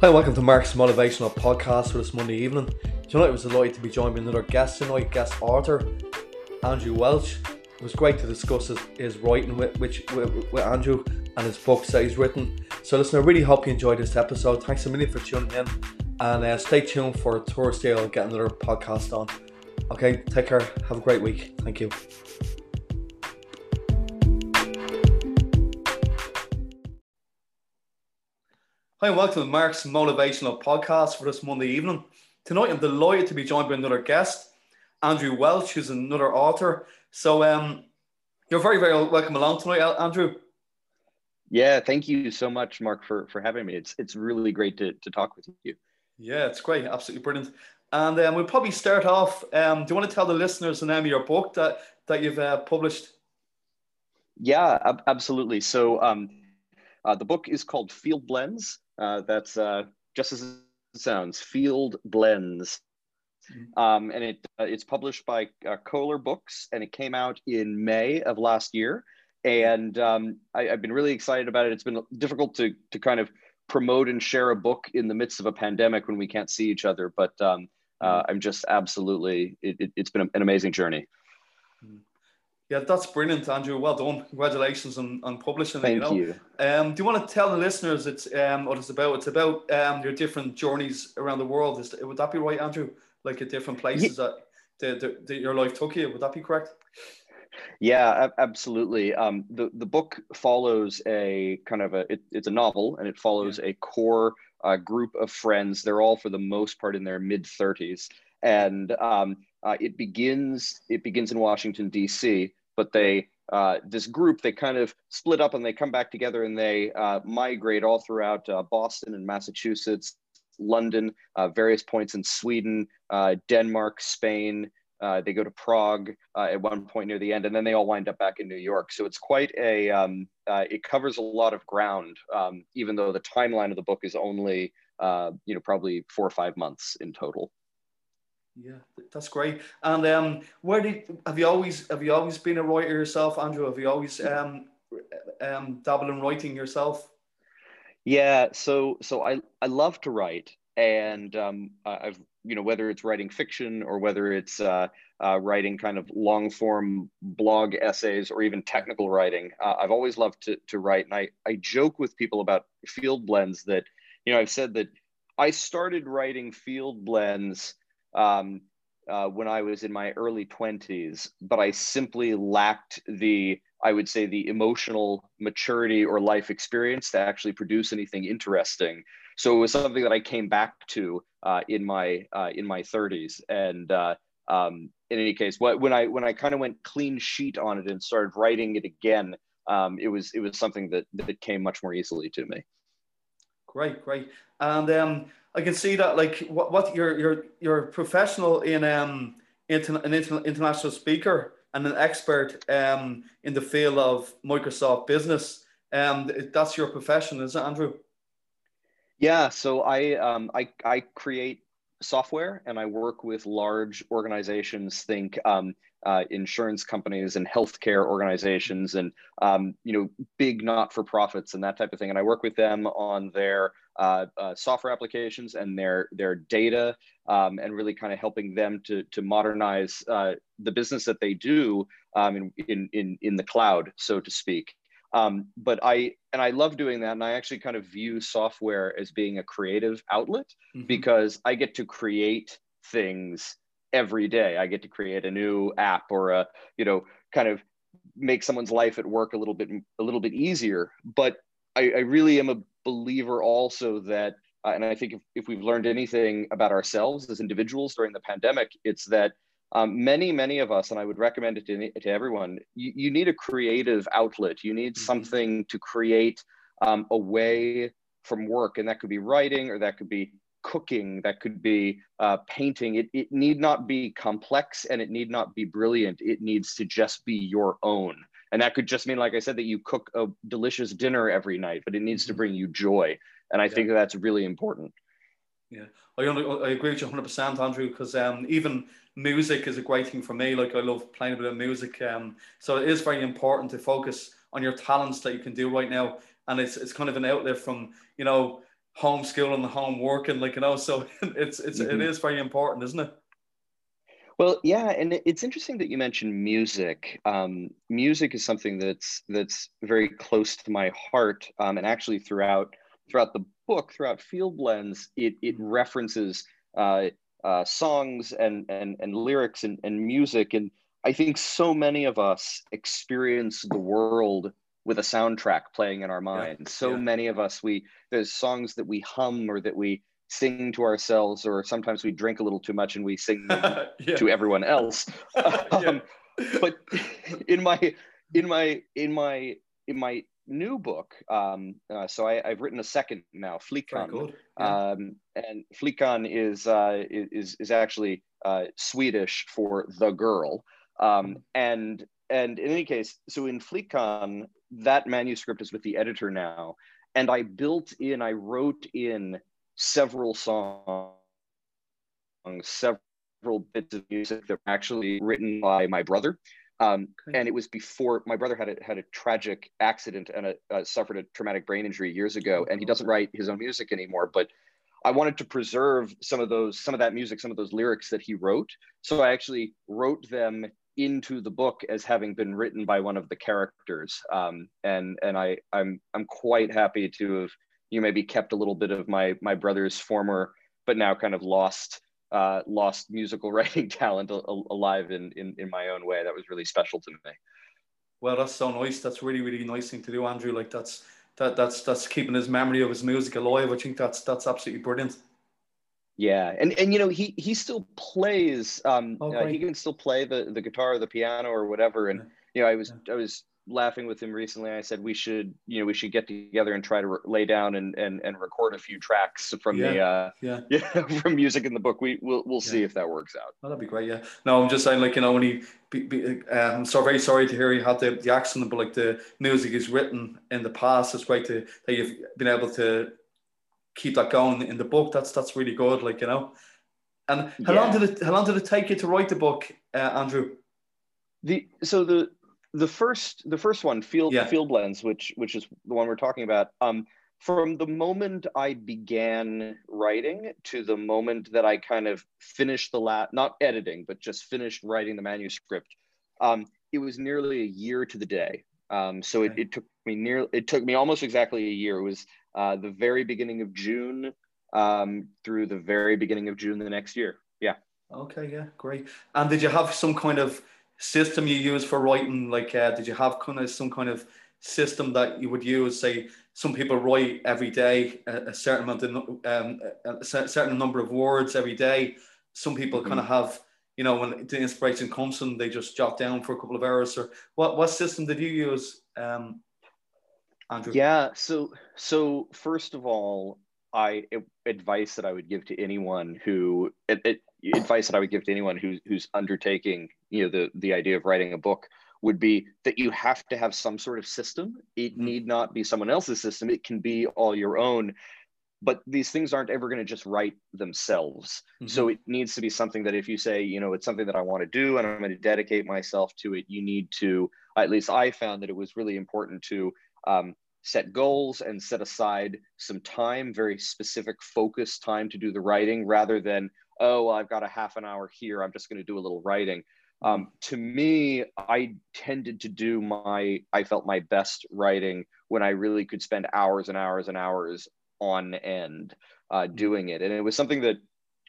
Hi, welcome to Mark's Motivational Podcast for this Monday evening. Tonight I was delighted to be joined by another guest tonight, guest author, Andrew Welch. It was great to discuss his, his writing with, which, with, with Andrew and his books that he's written. So listen, I really hope you enjoyed this episode. Thanks a million for tuning in and uh, stay tuned for Thursday. I'll get another podcast on. Okay, take care. Have a great week. Thank you. Hi, and welcome to Mark's Motivational Podcast for this Monday evening. Tonight, I'm delighted to be joined by another guest, Andrew Welch, who's another author. So, um, you're very, very welcome along tonight, Andrew. Yeah, thank you so much, Mark, for, for having me. It's it's really great to, to talk with you. Yeah, it's great. Absolutely brilliant. And um, we'll probably start off. Um, do you want to tell the listeners the name of your book that, that you've uh, published? Yeah, ab- absolutely. So, um, uh, the book is called Field Blends uh, that's uh, just as it sounds, Field Blends. Mm-hmm. Um, and it uh, it's published by uh, Koehler Books, and it came out in May of last year. And um, I, have been really excited about it. It's been difficult to to kind of promote and share a book in the midst of a pandemic when we can't see each other. But um, uh, mm-hmm. I'm just absolutely it, has it, been an amazing journey. Yeah, that's brilliant, Andrew. Well done. Congratulations on, on publishing Thank it. Thank you. Um, do you want to tell the listeners it's um, what it's about? It's about um, your different journeys around the world. Is, would that be right, Andrew? Like at different places yeah. that, that, that your life took you. Would that be correct? Yeah, absolutely. Um, the the book follows a kind of a it, it's a novel and it follows yeah. a core uh, group of friends. They're all for the most part in their mid thirties, and um, uh, it begins it begins in Washington D.C but they uh, this group they kind of split up and they come back together and they uh, migrate all throughout uh, Boston and Massachusetts, London, uh, various points in Sweden, uh, Denmark, Spain. Uh, they go to Prague at one point near the end, and then they all wind up back in New York. So it's quite a um, it covers a lot of ground, um, even though the timeline of the book is only you know probably four or five months in total. Yeah, that's great. And um, where did have you always have you always been a writer yourself, Andrew? Have you always um, um, dabbled in writing yourself? Yeah, so so I I love to write, and um, I've you know whether it's writing fiction or whether it's uh, uh, writing kind of long form blog essays or even technical writing, uh, I've always loved to to write, and I I joke with people about field blends that you know I've said that I started writing field blends um, uh, when I was in my early 20s, but I simply lacked the, I would say, the emotional maturity or life experience to actually produce anything interesting. So it was something that I came back to uh, in my uh, in my 30s. And uh, um, in any case, when I when I kind of went clean sheet on it and started writing it again, um, it was it was something that that came much more easily to me. Great, great. And um, I can see that like what, what you're you're you're professional in um interna- an inter- international speaker and an expert um in the field of Microsoft business. Um, that's your profession, is it, Andrew? Yeah. So I um I I create software and I work with large organizations. Think um, uh, insurance companies and healthcare organizations and um, you know big not for profits and that type of thing. And I work with them on their uh, uh, software applications and their their data um, and really kind of helping them to to modernize uh, the business that they do um, in, in in in the cloud, so to speak. Um, but I and I love doing that, and I actually kind of view software as being a creative outlet mm-hmm. because I get to create things every day. I get to create a new app or a you know kind of make someone's life at work a little bit a little bit easier. But I, I really am a believer also that, uh, and I think if, if we've learned anything about ourselves as individuals during the pandemic, it's that um, many, many of us, and I would recommend it to, to everyone, you, you need a creative outlet. You need mm-hmm. something to create um, away from work. And that could be writing or that could be cooking, that could be uh, painting. It, it need not be complex and it need not be brilliant. It needs to just be your own. And that could just mean, like I said, that you cook a delicious dinner every night, but it needs to mm-hmm. bring you joy. And I yeah. think that's really important. Yeah, I, I agree with you 100%, Andrew, because um, even music is a great thing for me. Like, I love playing a bit of music. Um, so it is very important to focus on your talents that you can do right now. And it's, it's kind of an outlet from, you know, homeschooling, home working, like you know. So it's it's mm-hmm. it is very important, isn't it? Well, yeah, and it's interesting that you mentioned music. Um, music is something that's that's very close to my heart, um, and actually throughout throughout the book, throughout Field Blends, it it references uh, uh, songs and and and lyrics and, and music, and I think so many of us experience the world with a soundtrack playing in our minds. Yeah, so yeah. many of us, we there's songs that we hum or that we sing to ourselves, or sometimes we drink a little too much and we sing yeah. to everyone else. um, but in my in my in my in my new book, um, uh, so I, have written a second now, Flickan, um, and Flickan is, uh, is is actually uh, Swedish for the girl, um, mm-hmm. and and in any case, so in Flickan, that manuscript is with the editor now, and I built in, I wrote in several songs, several bits of music that were actually written by my brother. Um. And it was before my brother had a, had a tragic accident and a, uh, suffered a traumatic brain injury years ago, and he doesn't write his own music anymore. But I wanted to preserve some of those, some of that music, some of those lyrics that he wrote. So I actually wrote them into the book as having been written by one of the characters. Um, and and I I'm I'm quite happy to have you maybe kept a little bit of my my brother's former but now kind of lost uh, lost musical writing talent alive in, in in my own way. That was really special to me. Well, that's so nice. That's really really nice thing to do, Andrew. Like that's that that's that's keeping his memory of his music alive. I think that's that's absolutely brilliant. Yeah, and and you know he he still plays. Um, oh, uh, he can still play the the guitar or the piano or whatever. And you know, I was I was laughing with him recently. I said we should, you know, we should get together and try to re- lay down and, and and record a few tracks from yeah, the uh, yeah yeah from music in the book. We we'll we'll yeah. see if that works out. Oh, that'd be great. Yeah. No, I'm just saying, like you know, when he, be, be, uh, I'm so very sorry to hear he had the, the accident, but like the music is written in the past. It's great to that you've been able to keep that going in the book. That's that's really good. Like you know. And how yeah. long did it how long did it take you to write the book, uh, Andrew? The so the the first the first one field yeah. field blends which which is the one we're talking about um from the moment i began writing to the moment that i kind of finished the last not editing but just finished writing the manuscript um it was nearly a year to the day. Um so okay. it, it took me near it took me almost exactly a year. It was uh the very beginning of june um through the very beginning of june the next year. Yeah. Okay yeah great. And did you have some kind of system you use for writing? Like, uh, did you have kind of some kind of system that you would use? Say, some people write every day a, a certain amount of um, a certain number of words every day. Some people mm-hmm. kind of have, you know, when the inspiration comes to them, they just jot down for a couple of hours. Or what what system did you use, um, Andrew? Yeah. So so first of all, I advice that I would give to anyone who it, it, advice that I would give to anyone who's who's undertaking you know the the idea of writing a book would be that you have to have some sort of system. It mm-hmm. need not be someone else's system. It can be all your own. But these things aren't ever going to just write themselves. Mm-hmm. So it needs to be something that if you say, you know, it's something that I want to do and I'm going to dedicate myself to it, you need to, at least I found that it was really important to um, set goals and set aside some time, very specific focus time to do the writing rather than, oh, well, I've got a half an hour here. I'm just going to do a little writing. Um, to me, I tended to do my, I felt my best writing when I really could spend hours and hours and hours on end uh, doing it. And it was something that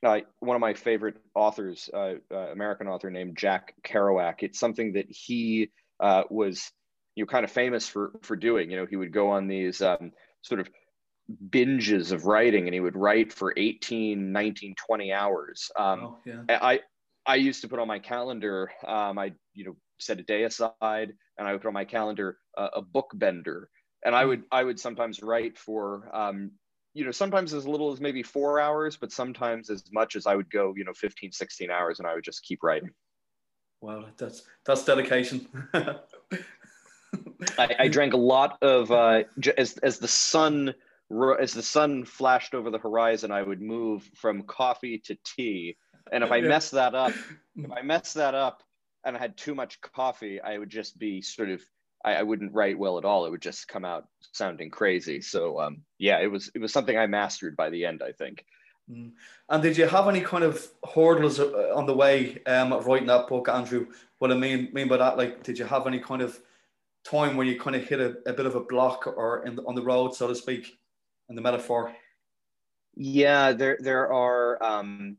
uh, one of my favorite authors, uh, uh American author named Jack Kerouac, it's something that he uh, was you know kind of famous for for doing you know he would go on these um, sort of binges of writing and he would write for 18 19 20 hours um, oh, yeah. i i used to put on my calendar um, i you know set a day aside and i would put on my calendar uh, a book bender and i hmm. would i would sometimes write for um, you know sometimes as little as maybe four hours but sometimes as much as i would go you know 15 16 hours and i would just keep writing wow that's that's dedication I, I, drank a lot of uh, as as the sun as the sun flashed over the horizon. I would move from coffee to tea, and if I yeah. mess that up, if I mess that up, and I had too much coffee, I would just be sort of I, I, wouldn't write well at all. It would just come out sounding crazy. So um, yeah, it was it was something I mastered by the end. I think. Mm. And did you have any kind of hurdles uh, on the way um, of writing that book, Andrew? What I mean mean by that, like, did you have any kind of time where you kind of hit a, a bit of a block or in the, on the road, so to speak, in the metaphor? Yeah, there there are. Um,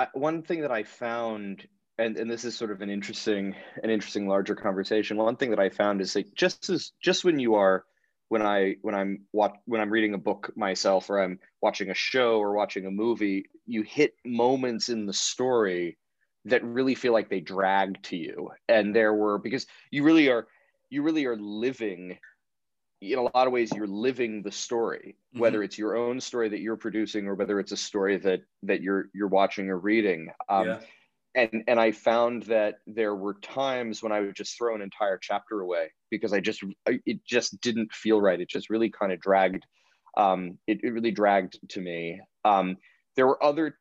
I, one thing that I found, and, and this is sort of an interesting an interesting larger conversation. One thing that I found is like just as just when you are when I when I'm watch, when I'm reading a book myself or I'm watching a show or watching a movie, you hit moments in the story that really feel like they drag to you. And there were because you really are you really are living in a lot of ways you're living the story mm-hmm. whether it's your own story that you're producing or whether it's a story that that you're you're watching or reading um, yeah. and and i found that there were times when i would just throw an entire chapter away because i just it just didn't feel right it just really kind of dragged um, it, it really dragged to me um, there were other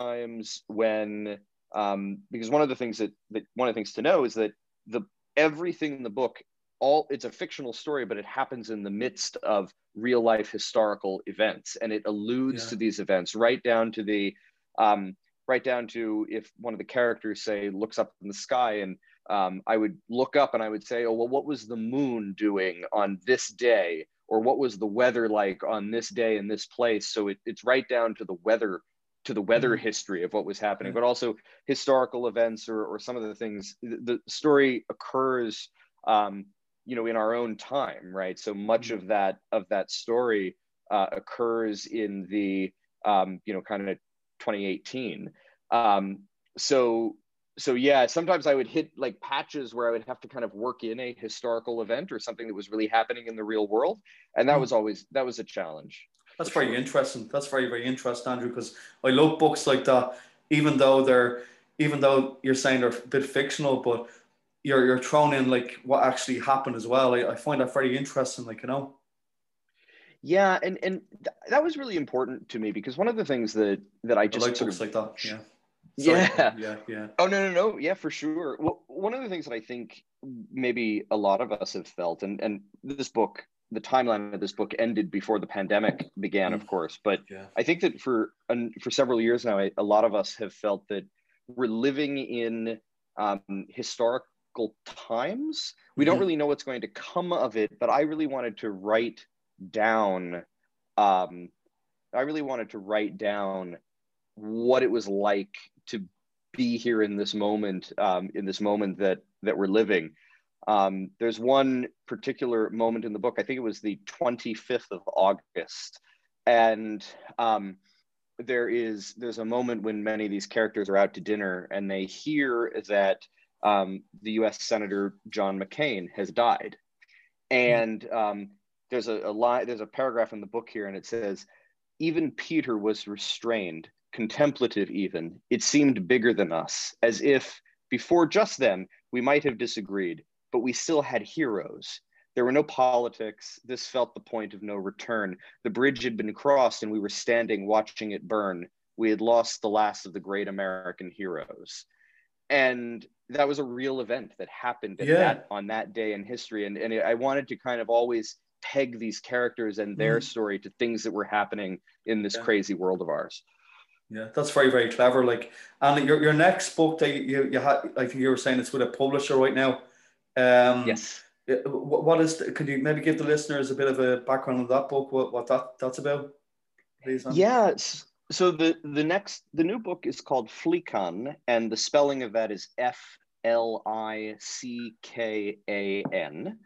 times when um, because one of the things that, that one of the things to know is that the everything in the book all it's a fictional story but it happens in the midst of real life historical events and it alludes yeah. to these events right down to the um, right down to if one of the characters say looks up in the sky and um, i would look up and i would say oh well what was the moon doing on this day or what was the weather like on this day in this place so it, it's right down to the weather to the weather mm-hmm. history of what was happening but also historical events or, or some of the things the story occurs um, you know in our own time right so much mm-hmm. of that of that story uh, occurs in the um, you know kind of 2018 um, so so yeah sometimes i would hit like patches where i would have to kind of work in a historical event or something that was really happening in the real world and that mm. was always that was a challenge that's very interesting that's very very interesting andrew because i love books like that even though they're even though you're saying they're a bit fictional but you're you're thrown in like what actually happened as well. I, I find that very interesting, like you know. Yeah, and and th- that was really important to me because one of the things that that I just I like sort of, like that. Yeah. Sorry. Yeah. Yeah. Yeah. Oh no no no yeah for sure. Well, one of the things that I think maybe a lot of us have felt, and and this book, the timeline of this book ended before the pandemic began, mm. of course. But yeah. I think that for for several years now, I, a lot of us have felt that we're living in um, historic times. We don't really know what's going to come of it, but I really wanted to write down. Um, I really wanted to write down what it was like to be here in this moment, um, in this moment that that we're living. Um, there's one particular moment in the book. I think it was the 25th of August, and um, there is there's a moment when many of these characters are out to dinner and they hear that um, the U.S. Senator John McCain has died, and um, there's a, a line, there's a paragraph in the book here, and it says, "Even Peter was restrained, contemplative even. It seemed bigger than us, as if before just then we might have disagreed, but we still had heroes." There were no politics. This felt the point of no return. The bridge had been crossed, and we were standing watching it burn. We had lost the last of the great American heroes. And that was a real event that happened yeah. that, on that day in history. And, and it, i wanted to kind of always peg these characters and their mm. story to things that were happening in this yeah. crazy world of ours. Yeah that's very very clever. Like and your, your next book that you, you had i think you were saying it's with a publisher right now um yes. what is the, could you maybe give the listeners a bit of a background on that book? What, what that that's about please yes so the the next the new book is called Flickan, and the spelling of that is F L I C K A N.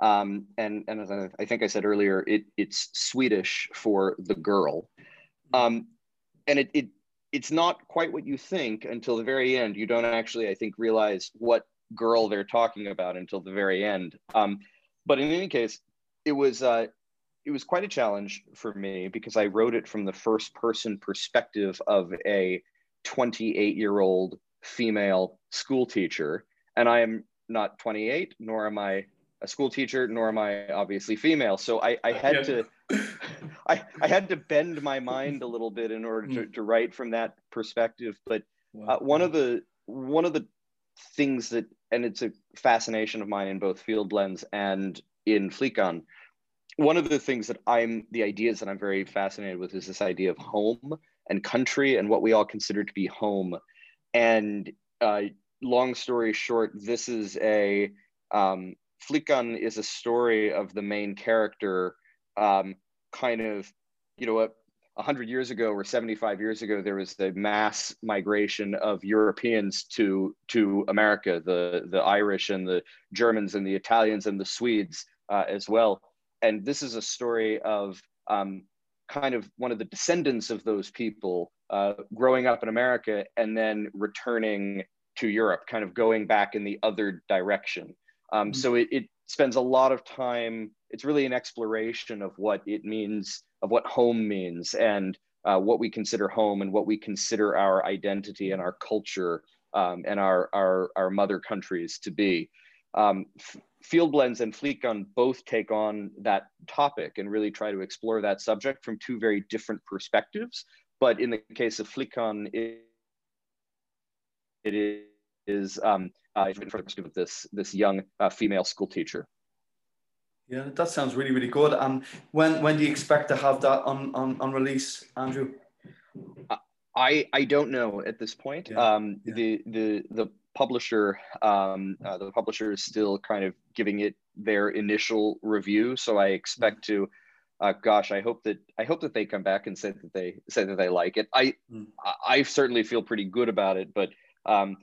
Um, and and as I, I, think I said earlier, it it's Swedish for the girl, um, and it, it it's not quite what you think until the very end. You don't actually, I think, realize what girl they're talking about until the very end. Um, but in any case, it was uh, it was quite a challenge for me because I wrote it from the first person perspective of a 28 year old female school teacher. And I am not 28, nor am I a school teacher, nor am I obviously female. So I, I had yeah. to I, I had to bend my mind a little bit in order to, mm. to write from that perspective. But uh, one of the one of the things that, and it's a fascination of mine in both Field Blends and in Flickan. One of the things that I'm, the ideas that I'm very fascinated with is this idea of home and country and what we all consider to be home. And uh, long story short, this is a, um, is a story of the main character um, kind of, you know, what 100 years ago or 75 years ago there was a mass migration of europeans to to america the the irish and the germans and the italians and the swedes uh, as well and this is a story of um, kind of one of the descendants of those people uh, growing up in america and then returning to europe kind of going back in the other direction um, mm-hmm. so it, it spends a lot of time it's really an exploration of what it means of what home means and uh, what we consider home and what we consider our identity and our culture um, and our, our, our mother countries to be. Um, Field Blends and Flickan both take on that topic and really try to explore that subject from two very different perspectives. But in the case of Flickan, it, it is um, uh, with this, this young uh, female school teacher. Yeah, that sounds really, really good. And when when do you expect to have that on on, on release, Andrew? I I don't know at this point. Yeah. Um, yeah. The the the publisher um, uh, the publisher is still kind of giving it their initial review, so I expect to. Uh, gosh, I hope that I hope that they come back and say that they say that they like it. I mm. I, I certainly feel pretty good about it, but um,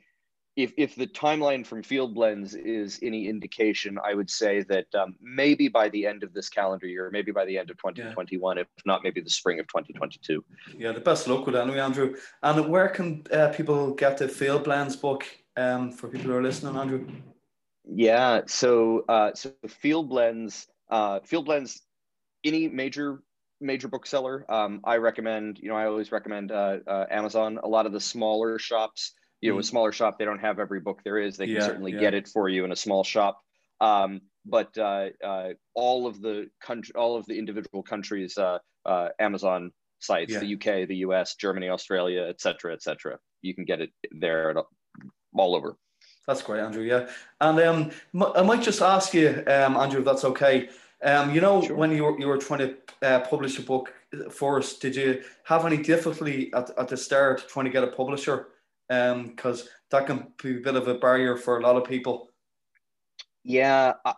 if, if the timeline from Field Blends is any indication, I would say that um, maybe by the end of this calendar year, maybe by the end of 2021, yeah. if not maybe the spring of 2022. Yeah, the best luck with anyway, Andrew. And where can uh, people get the Field Blends book um, for people who are listening, Andrew? Yeah, so uh, so Field Blends, uh, Field Blends, any major major bookseller, um, I recommend. You know, I always recommend uh, uh, Amazon. A lot of the smaller shops you know, a mm. smaller shop, they don't have every book there is. They can yeah, certainly yeah. get it for you in a small shop. Um, but uh, uh, all of the country, all of the individual countries, uh, uh Amazon sites, yeah. the UK, the US, Germany, Australia, et cetera, et cetera. You can get it there all over. That's great, Andrew. Yeah, and um, I might just ask you, um, Andrew, if that's okay. Um, you know, sure. when you were you were trying to uh, publish a book first, did you have any difficulty at, at the start trying to get a publisher? because um, that can be a bit of a barrier for a lot of people. Yeah, I,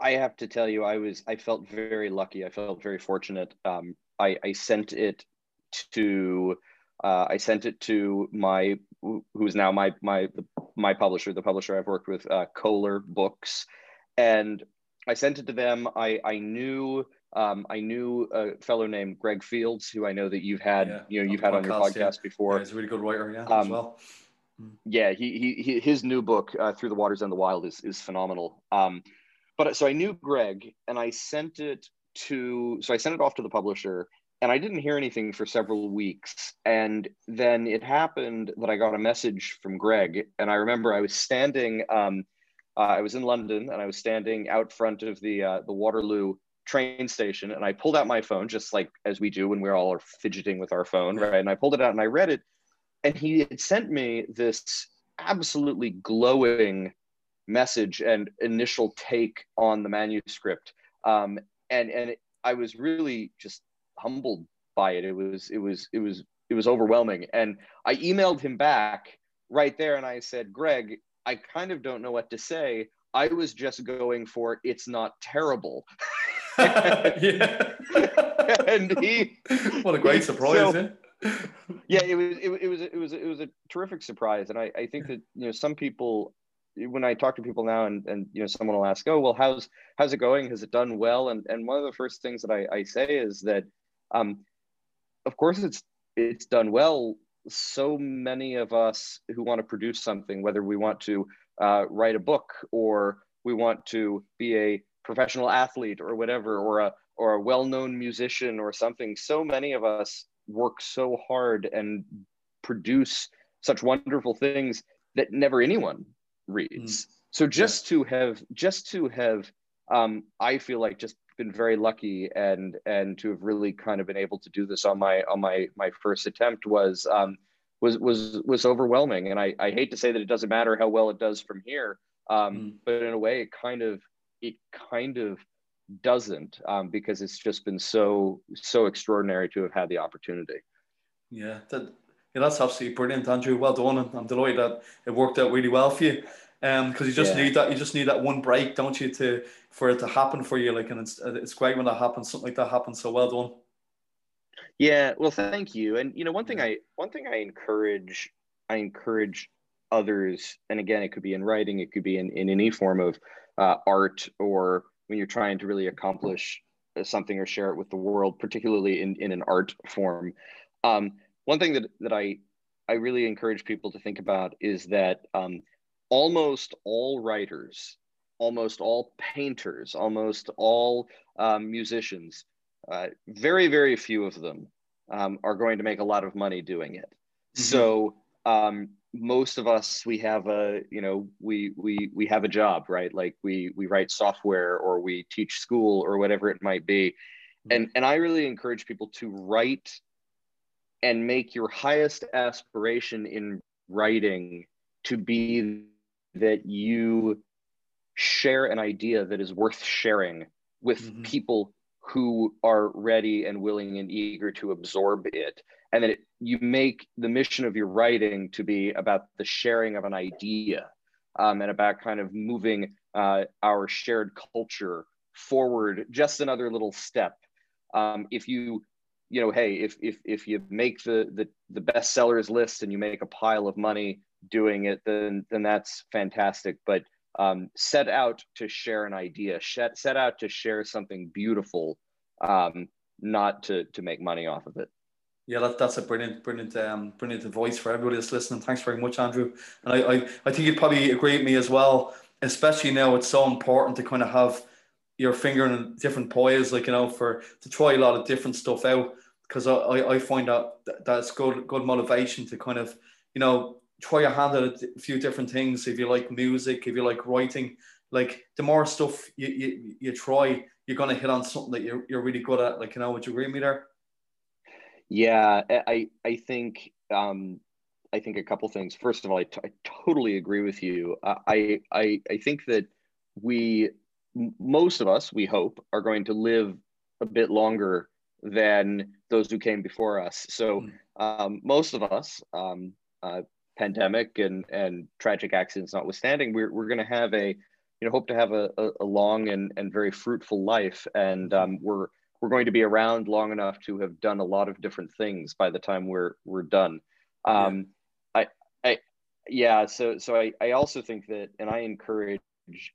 I have to tell you, I was I felt very lucky. I felt very fortunate. Um, I, I sent it to uh, I sent it to my who's now my my my publisher, the publisher I've worked with, uh, Koehler Books, and I sent it to them. I I knew um, I knew a fellow named Greg Fields, who I know that you've had, yeah, you know, you've had podcast, on your podcast yeah. before. Yeah, he's a really good writer, yeah, um, as well. Hmm. Yeah, he, he, he, his new book, uh, Through the Waters and the Wild, is is phenomenal. Um, but so I knew Greg, and I sent it to, so I sent it off to the publisher, and I didn't hear anything for several weeks, and then it happened that I got a message from Greg, and I remember I was standing. Um, uh, I was in London, and I was standing out front of the uh, the Waterloo train station and I pulled out my phone, just like as we do when we're all are fidgeting with our phone, right? And I pulled it out and I read it. And he had sent me this absolutely glowing message and initial take on the manuscript. Um, and and it, I was really just humbled by it. It was it was it was it was overwhelming. And I emailed him back right there and I said, Greg, I kind of don't know what to say. I was just going for it's not terrible. yeah. and he what a great surprise, so, yeah. yeah, it was, it, it, was it was it was a terrific surprise, and I, I think that you know some people when I talk to people now and, and you know someone will ask, oh well, how's how's it going? Has it done well? And and one of the first things that I, I say is that um, of course it's it's done well. So many of us who want to produce something, whether we want to uh, write a book or we want to be a professional athlete or whatever or a or a well-known musician or something so many of us work so hard and produce such wonderful things that never anyone reads mm. so just yeah. to have just to have um, i feel like just been very lucky and and to have really kind of been able to do this on my on my my first attempt was um, was was was overwhelming. And I, I hate to say that it doesn't matter how well it does from here, um, mm. but in a way, it kind of it kind of doesn't um, because it's just been so so extraordinary to have had the opportunity. Yeah, that yeah, that's absolutely brilliant, Andrew. Well done, and I'm delighted that it worked out really well for you. Um, because you just yeah. need that, you just need that one break, don't you, to for it to happen for you. Like, and it's it's great when that happens. Something like that happens. So well done. Yeah, well, thank you. And you know, one thing I one thing I encourage I encourage others, and again, it could be in writing, it could be in in any form of uh, art, or when you're trying to really accomplish something or share it with the world, particularly in in an art form. Um, one thing that that I I really encourage people to think about is that um, almost all writers, almost all painters, almost all um, musicians, uh, very very few of them um, are going to make a lot of money doing it. Mm-hmm. So um, most of us we have a you know we we we have a job right like we we write software or we teach school or whatever it might be mm-hmm. and and i really encourage people to write and make your highest aspiration in writing to be that you share an idea that is worth sharing with mm-hmm. people who are ready and willing and eager to absorb it and that it, you make the mission of your writing to be about the sharing of an idea um, and about kind of moving uh, our shared culture forward just another little step um, if you you know hey if if if you make the the the best sellers list and you make a pile of money doing it then then that's fantastic but um, set out to share an idea set, set out to share something beautiful um, not to to make money off of it yeah, that, that's a brilliant, brilliant, um, brilliant advice for everybody that's listening. Thanks very much, Andrew. And I, I, I think you'd probably agree with me as well, especially now it's so important to kind of have your finger in different pies, like, you know, for to try a lot of different stuff out because I, I find that that's good good motivation to kind of you know try your hand at a few different things. If you like music if you like writing like the more stuff you, you, you try you're going to hit on something that you're, you're really good at. Like you know would you agree with me there? Yeah i i think um i think a couple things. First of all I, t- I totally agree with you. I i i think that we most of us we hope are going to live a bit longer than those who came before us. So hmm. um, most of us, um, uh, pandemic and and tragic accidents notwithstanding, we're we're going to have a you know hope to have a, a, a, long and and very fruitful life, and um, we're we're going to be around long enough to have done a lot of different things by the time we're we're done. Um, yeah. I I yeah. So so I I also think that, and I encourage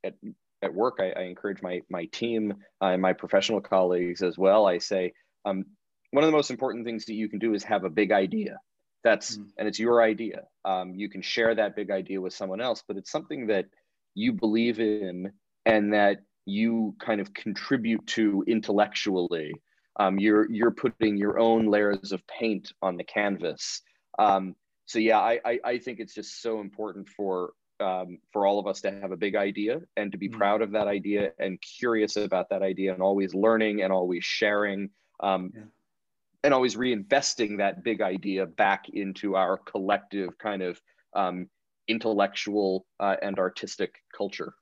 at at work, I, I encourage my my team uh, and my professional colleagues as well. I say um, one of the most important things that you can do is have a big idea that's mm. and it's your idea um, you can share that big idea with someone else but it's something that you believe in and that you kind of contribute to intellectually um, you're you're putting your own layers of paint on the canvas um, so yeah I, I, I think it's just so important for um, for all of us to have a big idea and to be mm. proud of that idea and curious about that idea and always learning and always sharing um, yeah. And always reinvesting that big idea back into our collective kind of um, intellectual uh, and artistic culture.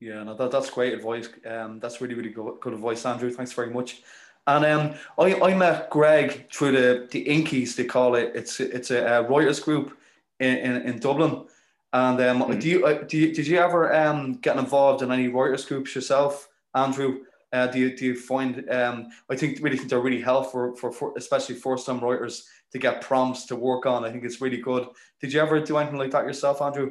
Yeah, no, that, that's great advice. Um, that's really, really good, good advice, Andrew. Thanks very much. And um, I, I met Greg through the, the Inkies, they call it. It's it's a, a writers group in, in, in Dublin. And um, mm-hmm. do you, uh, do you, did you ever um, get involved in any writers groups yourself, Andrew? Uh, do you do you find? Um, I think really think they're really helpful for, for especially for some writers to get prompts to work on. I think it's really good. Did you ever do anything like that yourself, Andrew?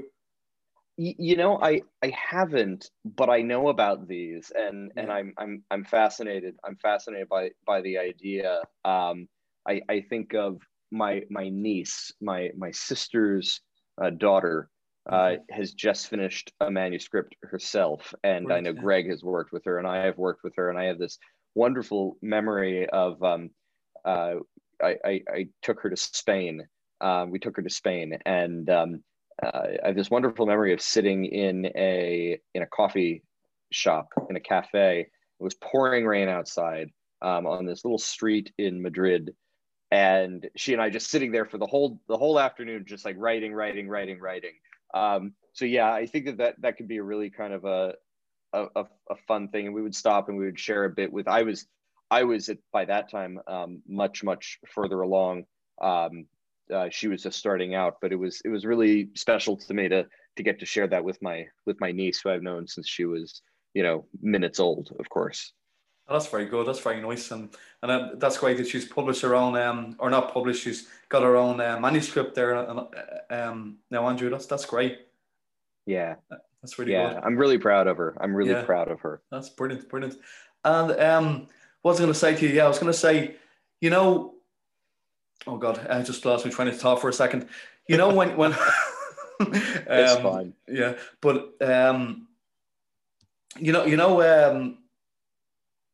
You know, I I haven't, but I know about these, and and I'm I'm I'm fascinated. I'm fascinated by by the idea. Um, I I think of my my niece, my my sister's uh, daughter uh, has just finished a manuscript herself. And right. I know Greg has worked with her, and I have worked with her, and I have this wonderful memory of um, uh, I, I, I, took her to Spain. Um, we took her to Spain, and um, uh, I have this wonderful memory of sitting in a in a coffee shop in a cafe. It was pouring rain outside um, on this little street in Madrid, and she and I just sitting there for the whole the whole afternoon, just like writing, writing, writing, writing. Um, so yeah, I think that, that that could be a really kind of a, a a fun thing, and we would stop and we would share a bit with. I was I was at, by that time um, much much further along. Um, uh, she was just starting out, but it was it was really special to me to to get to share that with my with my niece, who I've known since she was you know minutes old, of course. Oh, that's very good. That's very nice, and and uh, that's great that she's published her own, um, or not published. She's got her own uh, manuscript there. And, uh, um, now, Andrew, that's that's great. Yeah, that's really yeah. good. I'm really proud of her. I'm really yeah. proud of her. That's brilliant, brilliant. And um, what was I going to say to you? Yeah, I was going to say, you know, oh god, I just lost me trying to talk for a second. You know when when. um, it's fine. Yeah, but um, you know, you know, um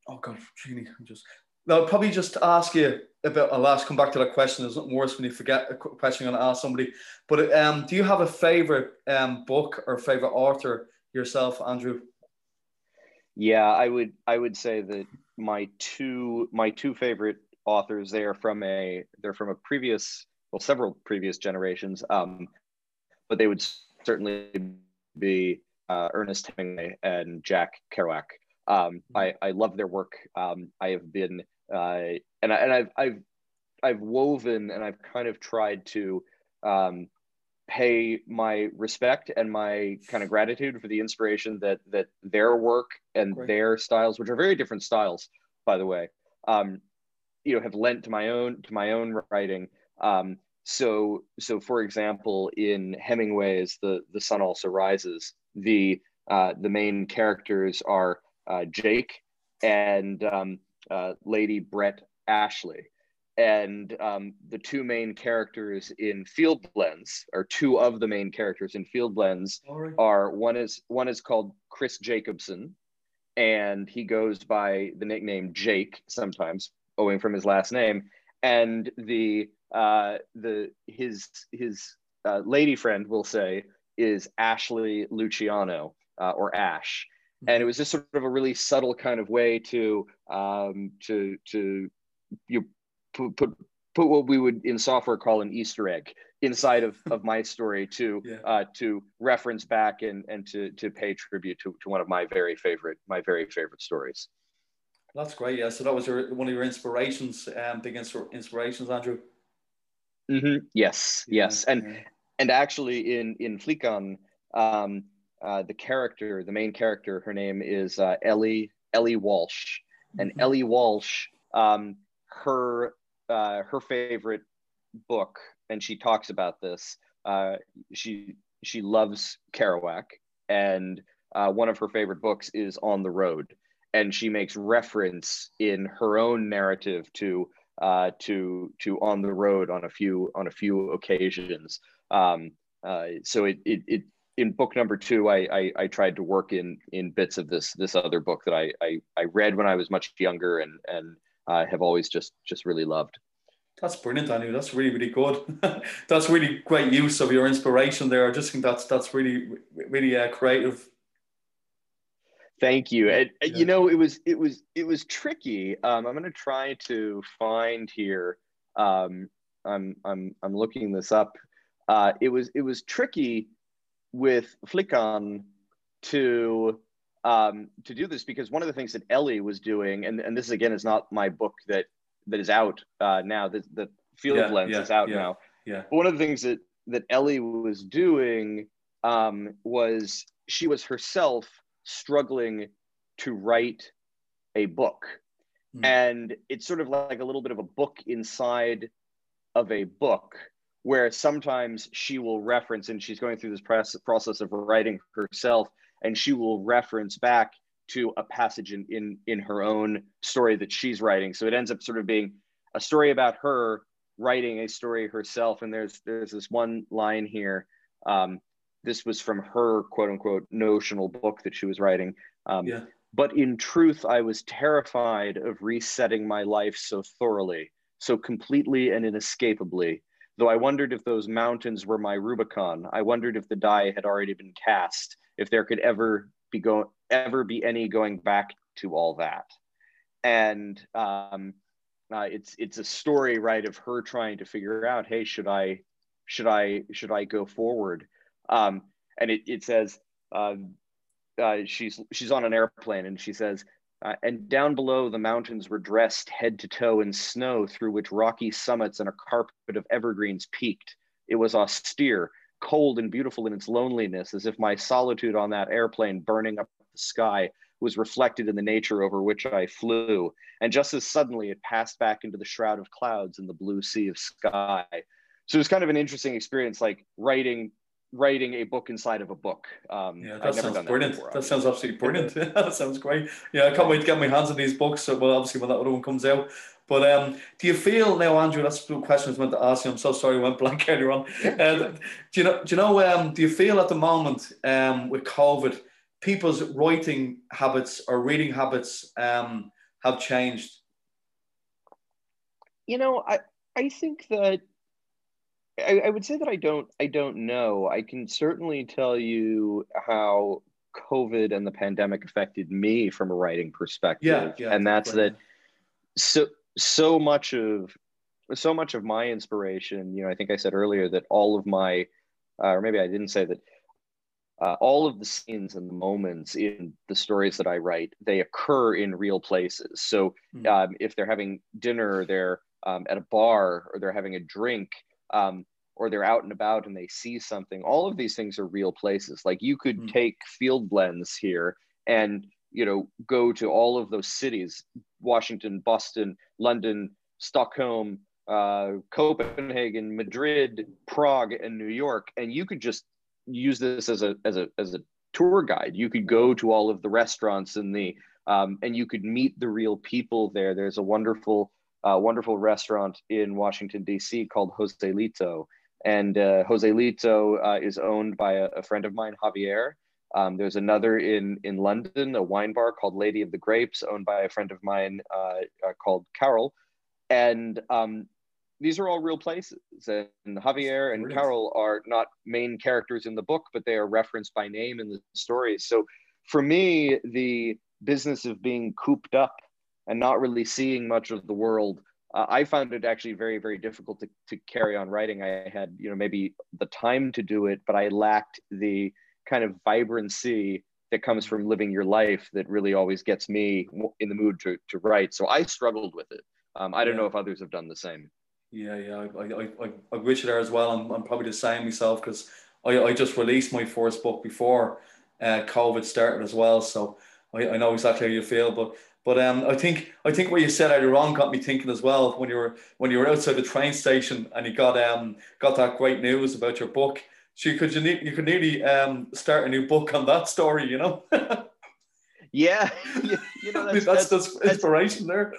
oh god, Jeannie, I'm just. I'll probably just ask you about. I'll ask. Come back to that question. There's nothing worse when you forget a question you're going to ask somebody. But um, do you have a favorite um, book or favorite author yourself, Andrew? Yeah, I would. I would say that my two my two favorite authors. They are from a. They're from a previous. Well, several previous generations. Um, but they would certainly be uh, Ernest Hemingway and Jack Kerouac. Um, I, I love their work. Um, I have been, uh, and, I, and I've, I've, I've woven and I've kind of tried to um, pay my respect and my kind of gratitude for the inspiration that, that their work and Great. their styles, which are very different styles, by the way, um, you know, have lent to my own, to my own writing. Um, so, so for example, in Hemingway's "The the Sun Also Rises," the uh, the main characters are uh, Jake and um, uh, Lady Brett Ashley. And um, the two main characters in Field Blends, or two of the main characters in Field Blends, right. are one is one is called Chris Jacobson, and he goes by the nickname Jake sometimes, owing from his last name. And the uh, the his his uh, lady friend, will say, is Ashley Luciano uh, or Ash and it was just sort of a really subtle kind of way to um, to to you put, put put what we would in software call an Easter egg inside of, of my story to yeah. uh, to reference back and and to to pay tribute to, to one of my very favorite my very favorite stories. That's great. Yeah. So that was your one of your inspirations, um, big inspirations, Andrew. Mm-hmm. Yes. Yes. And yeah. and actually in in Flickan, um, uh, the character, the main character, her name is uh, Ellie Ellie Walsh, and mm-hmm. Ellie Walsh, um, her uh, her favorite book, and she talks about this. Uh, she she loves Kerouac, and uh, one of her favorite books is On the Road, and she makes reference in her own narrative to uh, to to On the Road on a few on a few occasions. Um, uh, so it, it it in book number two, I, I, I tried to work in in bits of this this other book that I I, I read when I was much younger and and I have always just just really loved. That's brilliant, Daniel. That's really really good. that's really great use of your inspiration there. I just think that's that's really really uh, creative. Thank you. And, yeah. You know, it was it was it was tricky. Um, I'm going to try to find here. Um, I'm I'm I'm looking this up. Uh, it was it was tricky with Flickan to um, to do this because one of the things that Ellie was doing, and, and this again is not my book that that is out uh, now. The, the Field yeah, Lens yeah, is out yeah, now. Yeah. But one of the things that that Ellie was doing um, was she was herself struggling to write a book, mm. and it's sort of like a little bit of a book inside of a book where sometimes she will reference and she's going through this press, process of writing herself and she will reference back to a passage in, in in her own story that she's writing. So it ends up sort of being a story about her writing a story herself. And there's there's this one line here um, this was from her quote unquote notional book that she was writing. Um, yeah. but in truth i was terrified of resetting my life so thoroughly so completely and inescapably Though I wondered if those mountains were my Rubicon, I wondered if the die had already been cast, if there could ever be go ever be any going back to all that. And um, uh, it's it's a story right of her trying to figure out hey should i should i should i go forward um, and it, it says uh, uh, she's she's on an airplane and she says uh, and down below the mountains were dressed head to toe in snow through which rocky summits and a carpet of evergreens peaked it was austere cold and beautiful in its loneliness as if my solitude on that airplane burning up the sky was reflected in the nature over which I flew. And just as suddenly it passed back into the shroud of clouds and the blue sea of sky. So it was kind of an interesting experience, like writing writing a book inside of a book. Um, yeah, that sounds brilliant. That, before, that sounds absolutely brilliant. that sounds great. Yeah, I can't wait to get my hands on these books. So, well, obviously when that other one comes out. But um, do you feel now, Andrew? That's the question I was meant to ask you. I'm so sorry, I went blank earlier on. Uh, do you know? Do you know? Um, do you feel at the moment um, with COVID? people's writing habits or reading habits um, have changed? You know, I I think that I, I would say that I don't I don't know. I can certainly tell you how COVID and the pandemic affected me from a writing perspective. Yeah, yeah and that's that so so much of so much of my inspiration, you know, I think I said earlier that all of my uh, or maybe I didn't say that uh, all of the scenes and the moments in the stories that I write, they occur in real places. So mm-hmm. um, if they're having dinner, they're um, at a bar, or they're having a drink, um, or they're out and about and they see something, all of these things are real places. Like you could mm-hmm. take field blends here and you know go to all of those cities: Washington, Boston, London, Stockholm. Uh, Copenhagen, Madrid, Prague, and New York, and you could just use this as a as a as a tour guide. You could go to all of the restaurants and the um, and you could meet the real people there. There's a wonderful uh, wonderful restaurant in Washington D.C. called Joselito, and uh, Joselito uh, is owned by a, a, friend of mine, Javier. Um, there's another in in London, a wine bar called Lady of the Grapes, owned by a friend of mine uh, uh, called Carol. And um, these are all real places. And Javier and Carol are not main characters in the book, but they are referenced by name in the stories. So for me, the business of being cooped up and not really seeing much of the world, uh, I found it actually very, very difficult to, to carry on writing. I had, you know, maybe the time to do it, but I lacked the kind of vibrancy that comes from living your life that really always gets me in the mood to, to write. So I struggled with it. Um, I don't yeah. know if others have done the same. Yeah, yeah, I, I, I, I wish you there as well. I'm, I'm probably the same myself because I, I just released my first book before uh, COVID started as well. So I, I know exactly how you feel. But but um, I think I think what you said earlier on got me thinking as well when you were when you were outside the train station and you got um got that great news about your book. So you could you, need, you could nearly um start a new book on that story, you know. yeah, you, you know that's, that's, that's, that's inspiration there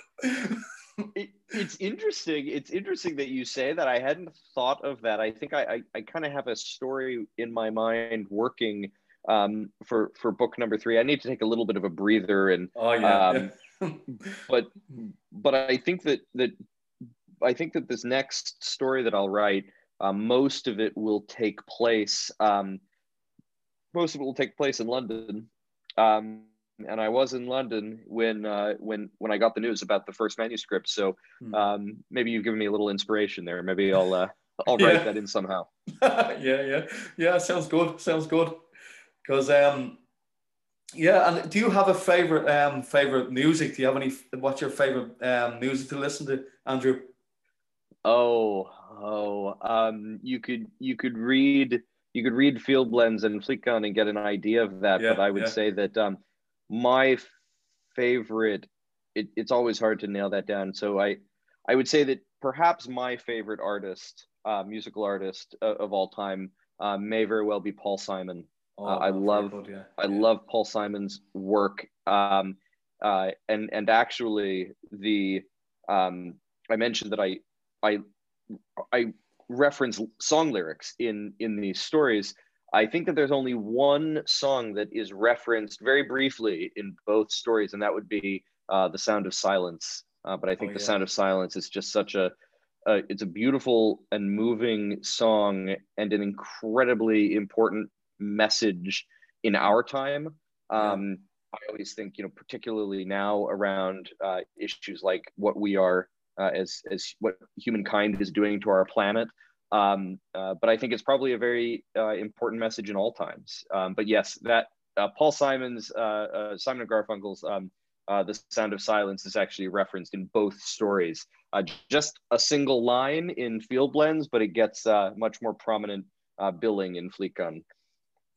it, it's interesting. It's interesting that you say that. I hadn't thought of that. I think I, I, I kind of have a story in my mind working um, for for book number three. I need to take a little bit of a breather and oh yeah. Um, but but I think that that I think that this next story that I'll write, uh, most of it will take place. Um, most of it will take place in London. Um, and I was in London when uh, when when I got the news about the first manuscript. So hmm. um, maybe you've given me a little inspiration there. Maybe I'll uh, I'll write yeah. that in somehow. yeah, yeah, yeah. Sounds good. Sounds good. Because um, yeah, and do you have a favorite um favorite music? Do you have any? What's your favorite um music to listen to, Andrew? Oh, oh, um, you could you could read you could read Field Blends and Flickan and get an idea of that. Yeah, but I would yeah. say that um, my favorite it, it's always hard to nail that down so i i would say that perhaps my favorite artist uh, musical artist uh, of all time uh, may very well be paul simon oh, uh, i love yeah. i yeah. love paul simon's work um, uh, and and actually the um, i mentioned that i i i reference song lyrics in in these stories I think that there's only one song that is referenced very briefly in both stories, and that would be uh, "The Sound of Silence." Uh, but I think oh, "The Sound of Silence" is just such a uh, it's a beautiful and moving song and an incredibly important message in our time. Um. I always think, you know, particularly now around uh, issues like what we are uh, as as what humankind is doing to our planet. Um, uh, but I think it's probably a very uh, important message in all times. Um, but yes, that uh, Paul Simon's uh, Simon and Garfunkel's um, "The Sound of Silence" is actually referenced in both stories. just a single line in Field Blends, but it gets much more prominent billing in Flickan.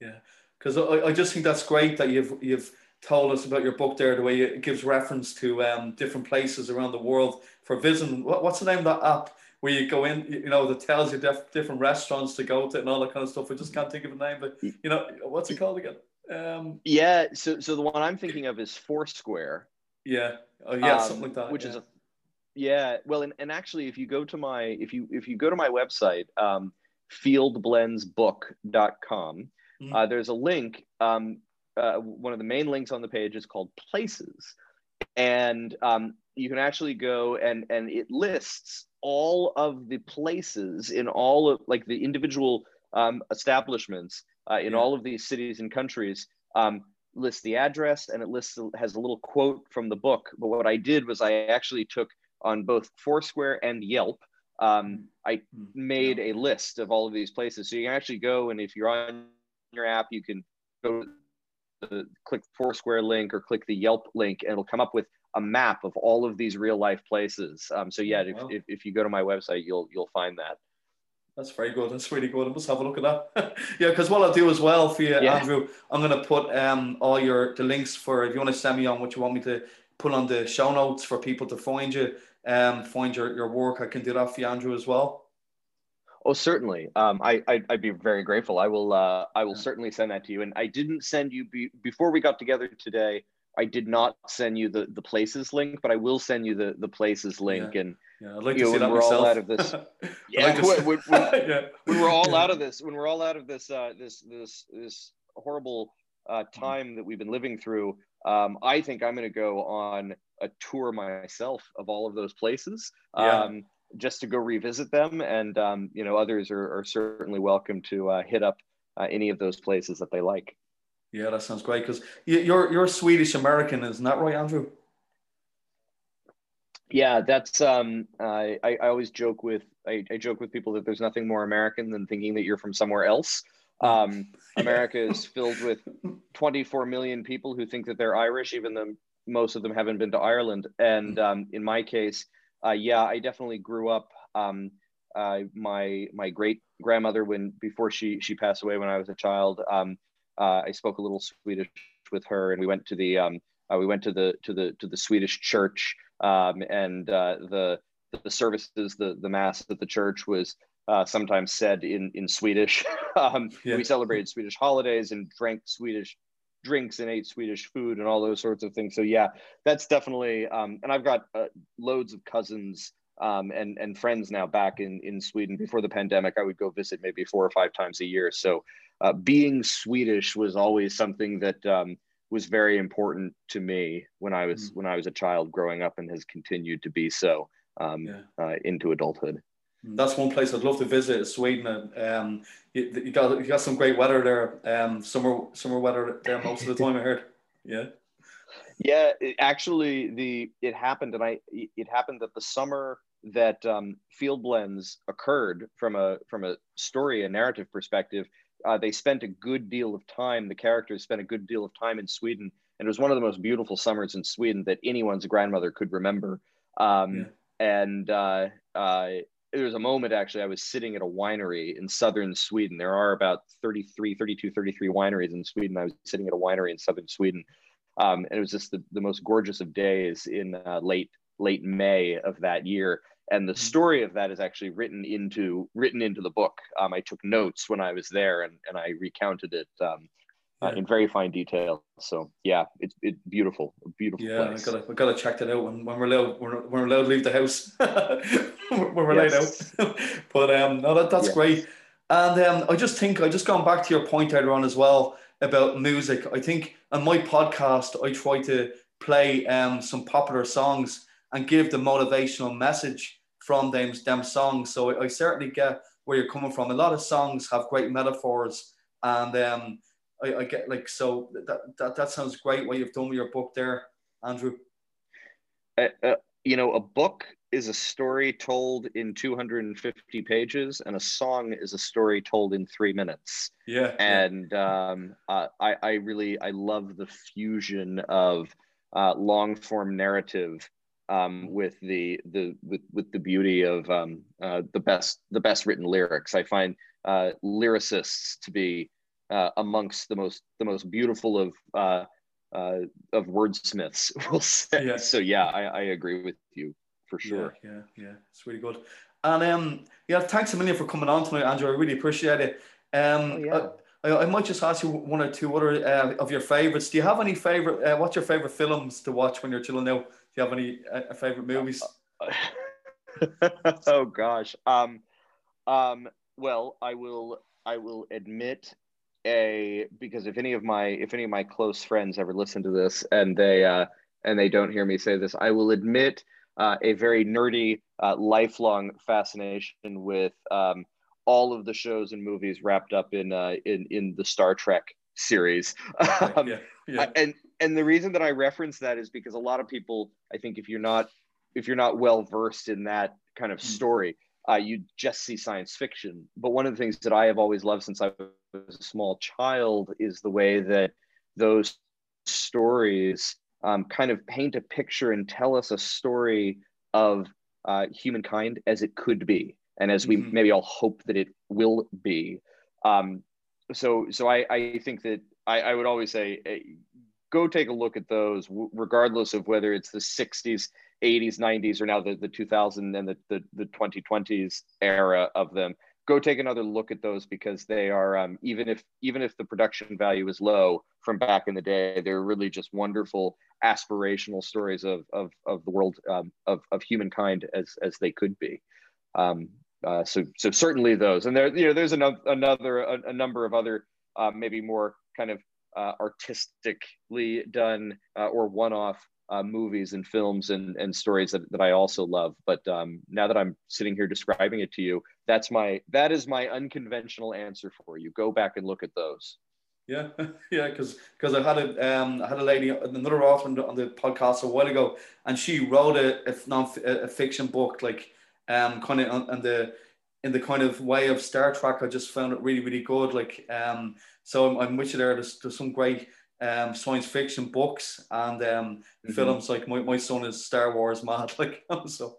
Yeah, because I, I just think that's great that you've you've told us about your book there, the way it gives reference to um, different places around the world for visiting. What, what's the name of that app where you go in, you know, that tells you def- different restaurants to go to and all that kind of stuff? I just can't think of the name, but you know, what's it called again? Um, yeah, so so the one I'm thinking of is Foursquare. Yeah, oh, yeah, um, something like that. Which yeah. is a yeah, well, and, and actually, if you go to my if you if you go to my website, um, fieldblendsbook.com, mm-hmm. uh, there's a link um, uh, one of the main links on the page is called places and um, you can actually go and and it lists all of the places in all of like the individual um, establishments uh, in yeah. all of these cities and countries um, lists the address and it lists has a little quote from the book but what i did was i actually took on both foursquare and yelp um, i mm-hmm. made a list of all of these places so you can actually go and if you're on your app you can go the click Foursquare link or click the Yelp link, and it'll come up with a map of all of these real life places. Um, so yeah, wow. if, if, if, you go to my website, you'll you'll find that. That's very good. That's really good. I must have a look at that. yeah, because what I'll do as well for you, yeah. Andrew, I'm gonna put um all your the links for if you want to send me on what you want me to put on the show notes for people to find you, um, find your, your work. I can do that for you, Andrew, as well. Oh, certainly. Um, I, I would be very grateful. I will uh, I will certainly send that to you. And I didn't send you be, before we got together today. I did not send you the the places link, but I will send you the the places link. Yeah. And yeah, I'd like to see that we're myself. all out of this. yeah, like when, when, when, yeah, when, we're all out of this, when we're all out of this uh, this this this horrible uh, time that we've been living through, um, I think I'm going to go on a tour myself of all of those places. Yeah. Um, just to go revisit them. And um, you know, others are, are certainly welcome to uh, hit up uh, any of those places that they like. Yeah, that sounds great. Because you're you're Swedish American, isn't that right, Andrew? Yeah, that's um, I, I always joke with I, I joke with people that there's nothing more American than thinking that you're from somewhere else. Um, America is filled with 24 million people who think that they're Irish, even though most of them haven't been to Ireland. And um, in my case, uh, yeah, I definitely grew up. Um, uh, my my great grandmother, when before she she passed away when I was a child, um, uh, I spoke a little Swedish with her, and we went to the um, uh, we went to the to the to the Swedish church, um, and uh, the the services, the the mass at the church was uh, sometimes said in in Swedish. um, yeah. We celebrated Swedish holidays and drank Swedish drinks and ate Swedish food and all those sorts of things. So yeah, that's definitely. Um, and I've got uh, loads of cousins um, and and friends now back in in Sweden. Before the pandemic, I would go visit maybe four or five times a year. So uh, being Swedish was always something that um, was very important to me when I was mm. when I was a child growing up, and has continued to be so um, yeah. uh, into adulthood. Mm. That's one place I'd love to visit is Sweden. Um, you, you, got you got some great weather there. Um, summer summer weather there most of the time. I heard. Yeah. Yeah, it, actually, the it happened, and I it happened that the summer that um, Field Blends occurred from a from a story, a narrative perspective, uh, they spent a good deal of time. The characters spent a good deal of time in Sweden, and it was one of the most beautiful summers in Sweden that anyone's grandmother could remember. Um, yeah. And uh, uh, there was a moment actually i was sitting at a winery in southern sweden. There are about 33 32 33 wineries in sweden. I was sitting at a winery in southern sweden. Um, and it was just the, the most gorgeous of days in uh, late late may of that year. And the mm-hmm. story of that is actually written into written into the book. Um, i took notes when i was there and, and i recounted it um, uh, in very fine detail. So yeah, it's it's beautiful, beautiful yeah, place. I gotta we gotta check that out when, when we're allowed when we're, when we're allowed to leave the house when we're yes. out. but um, no, that that's yes. great. And um, I just think I just gone back to your point earlier on as well about music. I think on my podcast I try to play um some popular songs and give the motivational message from them them songs. So I, I certainly get where you're coming from. A lot of songs have great metaphors and um I, I get like so that, that that sounds great what you've done with your book there, Andrew. Uh, uh, you know, a book is a story told in 250 pages, and a song is a story told in three minutes. Yeah. And um, uh, I, I really I love the fusion of uh, long form narrative um, with the the with, with the beauty of um, uh, the best the best written lyrics. I find uh, lyricists to be uh, amongst the most the most beautiful of uh, uh, of wordsmiths. We'll say. Yeah. So yeah, I, I agree with you for sure. Yeah, yeah, yeah, it's really good. And um, yeah, thanks a million for coming on tonight, Andrew. I really appreciate it. Um, oh, yeah. I, I, might just ask you one or two other uh, of your favorites. Do you have any favorite? Uh, what's your favorite films to watch when you're chilling out? Do you have any uh, favorite movies? oh gosh. Um, um, well, I will. I will admit a because if any of my if any of my close friends ever listen to this and they uh, and they don't hear me say this, I will admit uh, a very nerdy, uh, lifelong fascination with um, all of the shows and movies wrapped up in uh, in in the Star Trek series. um, yeah, yeah. And and the reason that I reference that is because a lot of people, I think, if you're not if you're not well versed in that kind of hmm. story, uh, you just see science fiction. But one of the things that I have always loved since I was a small child is the way that those stories um, kind of paint a picture and tell us a story of uh, humankind as it could be, and as we mm-hmm. maybe all hope that it will be. Um, so, so I, I think that I, I would always say, hey, go take a look at those, regardless of whether it's the '60s, '80s, '90s, or now the the 2000 and the the, the 2020s era of them go take another look at those because they are um, even if even if the production value is low from back in the day they're really just wonderful aspirational stories of of, of the world um, of, of humankind as as they could be um, uh, so so certainly those and there you know there's another another a, a number of other uh, maybe more kind of uh, artistically done uh, or one-off uh, movies and films and, and stories that, that I also love. But um, now that I'm sitting here describing it to you, that's my that is my unconventional answer for you. Go back and look at those. Yeah, yeah, because because I had a um I had a lady another author on the, on the podcast a while ago, and she wrote a a, non, a fiction book like um kind of on, the in the kind of way of Star Trek. I just found it really really good. Like um so I'm, I'm with you there. There's, there's some great um, science fiction books and um, mm-hmm. films. Like my, my son is Star Wars mad. Like so.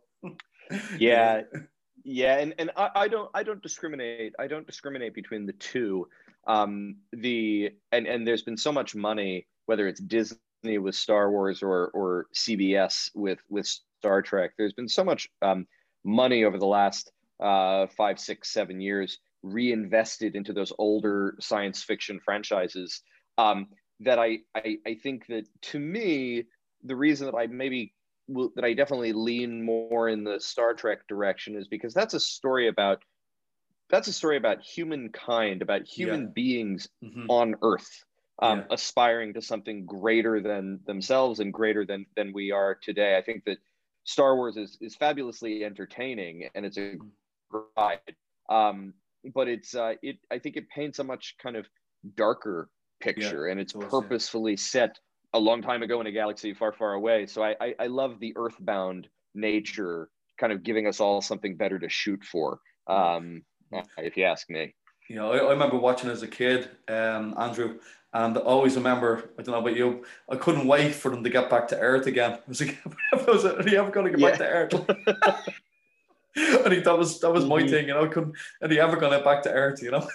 yeah, yeah, and and I, I don't I don't discriminate. I don't discriminate between the two. Um, the and and there's been so much money, whether it's Disney with Star Wars or or CBS with with Star Trek. There's been so much um, money over the last uh, five, six, seven years reinvested into those older science fiction franchises um, that I, I I think that to me the reason that I maybe that I definitely lean more in the Star Trek direction is because that's a story about that's a story about humankind about human yeah. beings mm-hmm. on Earth um, yeah. aspiring to something greater than themselves and greater than than we are today. I think that Star Wars is is fabulously entertaining and it's a mm-hmm. ride. Um, but it's uh, it I think it paints a much kind of darker picture yeah, and it's purposefully set a long time ago in a galaxy far far away so I, I, I love the earthbound nature kind of giving us all something better to shoot for um if you ask me you know I, I remember watching as a kid um andrew and I always remember, I don't know about you, I couldn't wait for them to get back to Earth again. I was like, are you ever going to get yeah. back to Earth? I think that was that was my mm-hmm. thing, you know. I couldn't, are you ever get back to Earth, you know?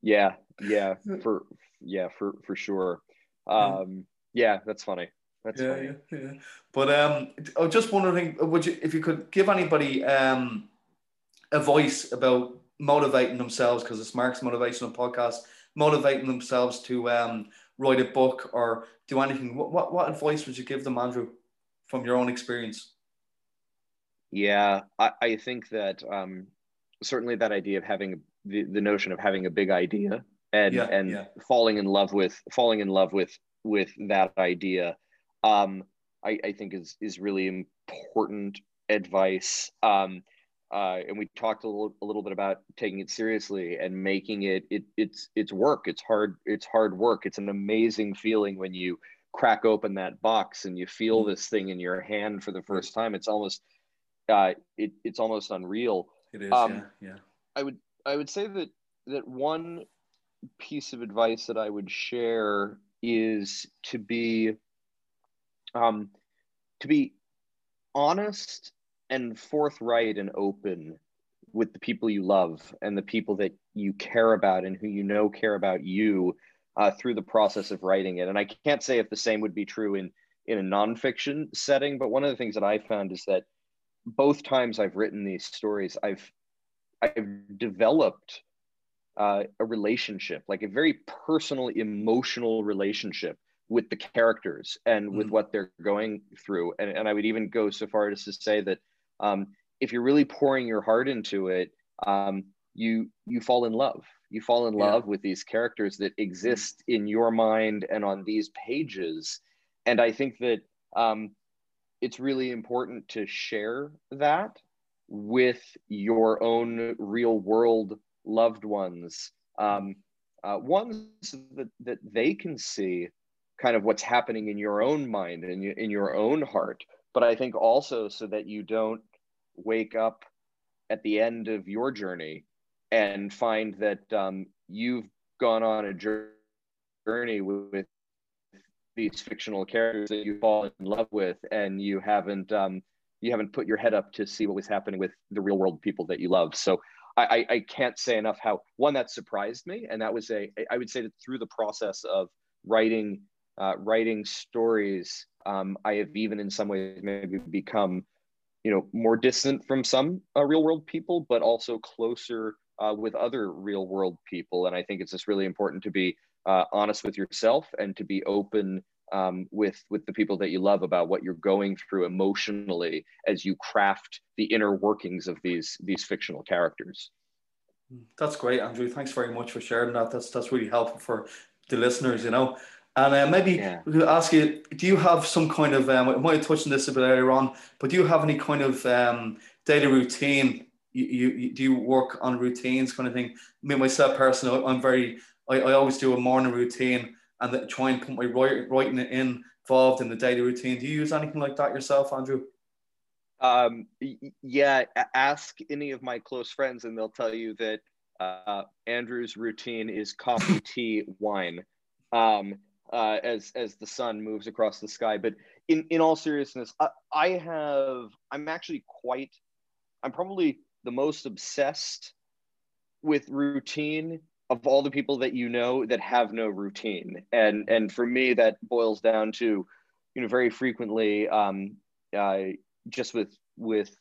yeah, yeah, for yeah, for for sure. Um, yeah, that's funny. That's yeah, funny. yeah, yeah. But um, I was just wondering, would you, if you could give anybody um, a voice about motivating themselves, because it's Mark's motivational podcast, motivating themselves to um, write a book or do anything. What, what what advice would you give them, Andrew, from your own experience? Yeah, I, I think that um, certainly that idea of having the, the notion of having a big idea and yeah, and yeah. falling in love with falling in love with with that idea um, I, I think is is really important advice um, uh, and we talked a little, a little bit about taking it seriously and making it, it it's it's work it's hard it's hard work it's an amazing feeling when you crack open that box and you feel mm-hmm. this thing in your hand for the first time it's almost uh, it, it's almost unreal. It is, um, yeah, yeah. I would I would say that that one piece of advice that I would share is to be um, to be honest and forthright and open with the people you love and the people that you care about and who you know care about you uh, through the process of writing it. And I can't say if the same would be true in in a nonfiction setting, but one of the things that I found is that both times I've written these stories, I've I've developed uh, a relationship, like a very personal, emotional relationship with the characters and with mm. what they're going through. And, and I would even go so far as to say that um, if you're really pouring your heart into it, um, you you fall in love. You fall in love with these characters that exist in your mind and on these pages. And I think that um, it's really important to share that with your own real world loved ones, um, uh, ones that, that they can see kind of what's happening in your own mind and in your own heart. But I think also so that you don't wake up at the end of your journey and find that um, you've gone on a journey with these fictional characters that you fall in love with and you haven't um, you haven't put your head up to see what was happening with the real world people that you love so I, I can't say enough how one that surprised me and that was a i would say that through the process of writing uh, writing stories um, i have even in some ways maybe become you know more distant from some uh, real world people but also closer uh, with other real world people. And i think it's just really important to be uh, honest with yourself and to be open um, with with the people that you love about what you're going through emotionally as you craft the inner workings of these these fictional characters that's great andrew thanks very much for sharing that that's that's really helpful for the listeners you know and uh, maybe yeah. we'll ask you, do you have some kind of, um, I might have touched on this a bit earlier on, but do you have any kind of um, daily routine? You, you, you, do you work on routines kind of thing? Me, myself personally, I'm very, I, I always do a morning routine and that, try and put my writing in, involved in the daily routine. Do you use anything like that yourself, Andrew? Um, yeah, ask any of my close friends and they'll tell you that uh, Andrew's routine is coffee, tea, wine. Um, uh, as as the sun moves across the sky. But in in all seriousness, I, I have I'm actually quite I'm probably the most obsessed with routine of all the people that you know that have no routine and and for me that boils down to you know very frequently um, uh, just with with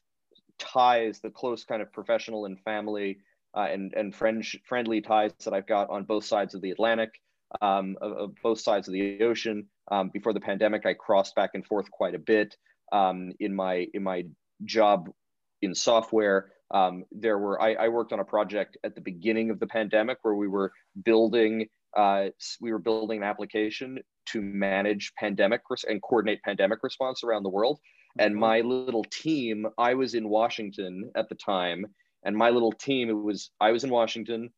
ties the close kind of professional and family uh, and and friend friendly ties that I've got on both sides of the Atlantic um, of, of, both sides of the ocean. Um, before the pandemic, I crossed back and forth quite a bit um, in my in my job in software. Um, there were I, I, worked on a project at the beginning of the pandemic where we were building uh, we were building an application to manage pandemic res- and coordinate pandemic response around the world. And mm-hmm. my little team, I was in Washington at the time, and my little team, it was I was in Washington,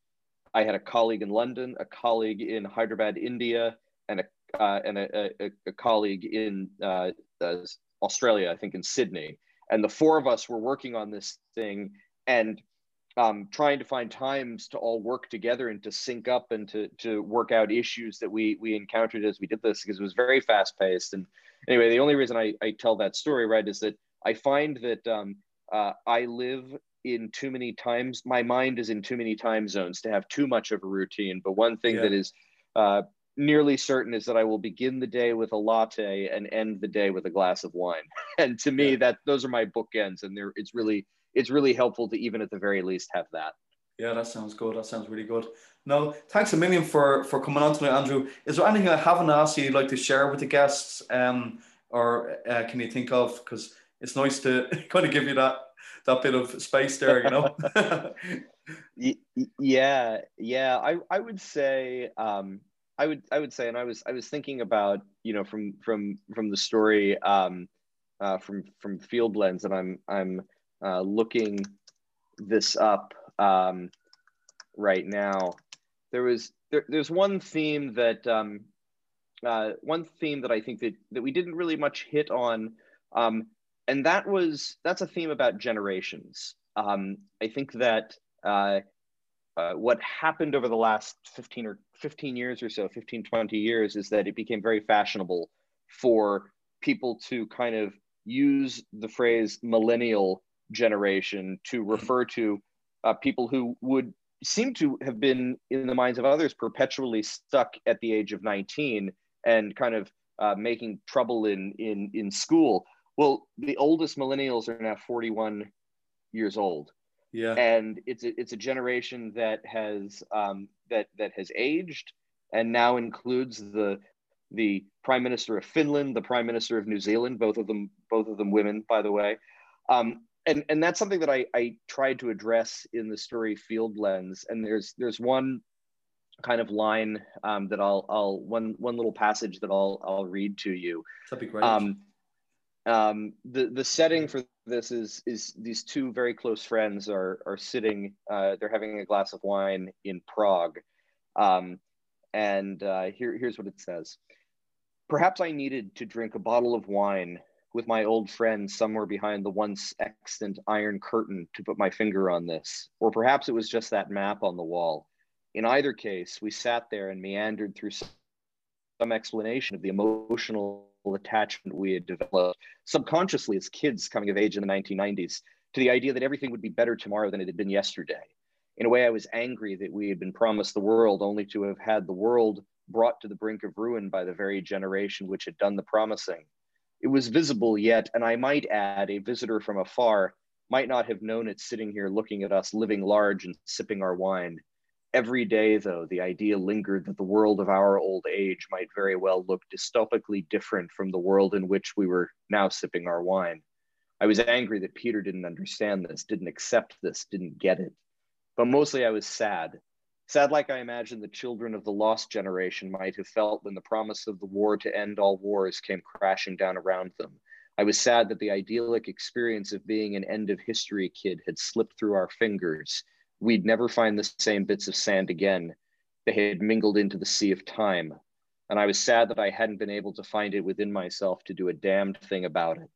I had a colleague in London, a colleague in Hyderabad, India, and a uh, and a, a, a, colleague in uh, uh, Australia, I think in Sydney. And the four of us were working on this thing and um, trying to find times to all work together and to sync up and to to work out issues that we we encountered as we did this because it was very fast paced. And anyway, the only reason I, I tell that story right is that I find that um, uh, I live in too many times my mind is in too many time zones to have too much of a routine but one thing yeah. that is uh, nearly certain is that i will begin the day with a latte and end the day with a glass of wine and to me yeah. that those are my bookends and they're it's really it's really helpful to even at the very least have that yeah that sounds good that sounds really good no thanks a million for for coming on tonight andrew is there anything i haven't asked you you'd like to share with the guests um or uh, can you think of because it's nice to kind of give you that that bit of space there, you know. yeah, yeah. I I would say um, I would I would say, and I was I was thinking about you know from from from the story um, uh, from from Field Blends, and I'm I'm uh, looking this up um, right now. There was there, there's one theme that um, uh, one theme that I think that that we didn't really much hit on. Um, and that was that's a theme about generations. Um, I think that uh, uh, what happened over the last 15 or 15 years or so, 15, 20 years, is that it became very fashionable for people to kind of use the phrase millennial generation to refer to uh, people who would seem to have been in the minds of others perpetually stuck at the age of 19 and kind of uh, making trouble in, in, in school. Well, the oldest millennials are now 41 years old. Yeah. And it's a, it's a generation that has um, that that has aged and now includes the the prime minister of Finland, the prime minister of New Zealand, both of them both of them women, by the way. Um, and and that's something that I, I tried to address in the story Field Blends and there's there's one kind of line um, that I'll I'll one one little passage that I'll I'll read to you that'd be great um, um, the the setting for this is is these two very close friends are are sitting uh, they're having a glass of wine in Prague um, and uh, here here's what it says perhaps I needed to drink a bottle of wine with my old friend somewhere behind the once extant iron curtain to put my finger on this. Or perhaps it was just that map on the wall. In either case, we sat there and meandered through some explanation of the emotional attachment we had developed subconsciously as kids coming of age in the 1990s to the idea that everything would be better tomorrow than it had been yesterday. In a way, I was angry that we had been promised the world only to have had the world brought to the brink of ruin by the very generation which had done the promising. It was visible yet, and I might add, a visitor from afar might not have known it sitting here looking at us living large and sipping our wine. Every day, though, the idea lingered that the world of our old age might very well look dystopically different from the world in which we were now sipping our wine. I was angry that Peter didn't understand this, didn't accept this, didn't get it. But mostly I was sad Sad like I imagine the children of the lost generation might have felt when the promise of the war to end all wars came crashing down around them. I was sad that the idyllic experience of being an end of history kid had slipped through our fingers. We'd never find the same bits of sand again. They had mingled into the sea of time. And I was sad that I hadn't been able to find it within myself to do a damned thing about it.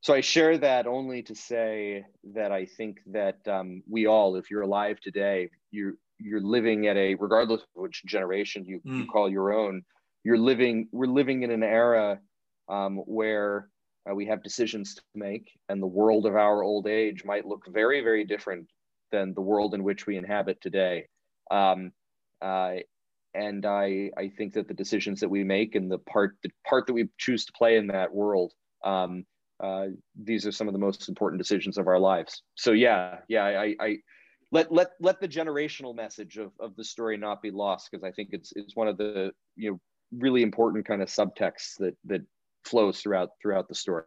So I share that only to say that I think that um, we all, if you're alive today, you're you're living at a regardless of which generation you, mm. you call your own, you're living. We're living in an era um, where uh, we have decisions to make, and the world of our old age might look very, very different than the world in which we inhabit today. Um, uh, and I, I think that the decisions that we make and the part, the part that we choose to play in that world, um, uh, these are some of the most important decisions of our lives. So yeah, yeah, I, I let let let the generational message of, of the story not be lost because I think it's it's one of the you know really important kind of subtexts that that flows throughout throughout the story.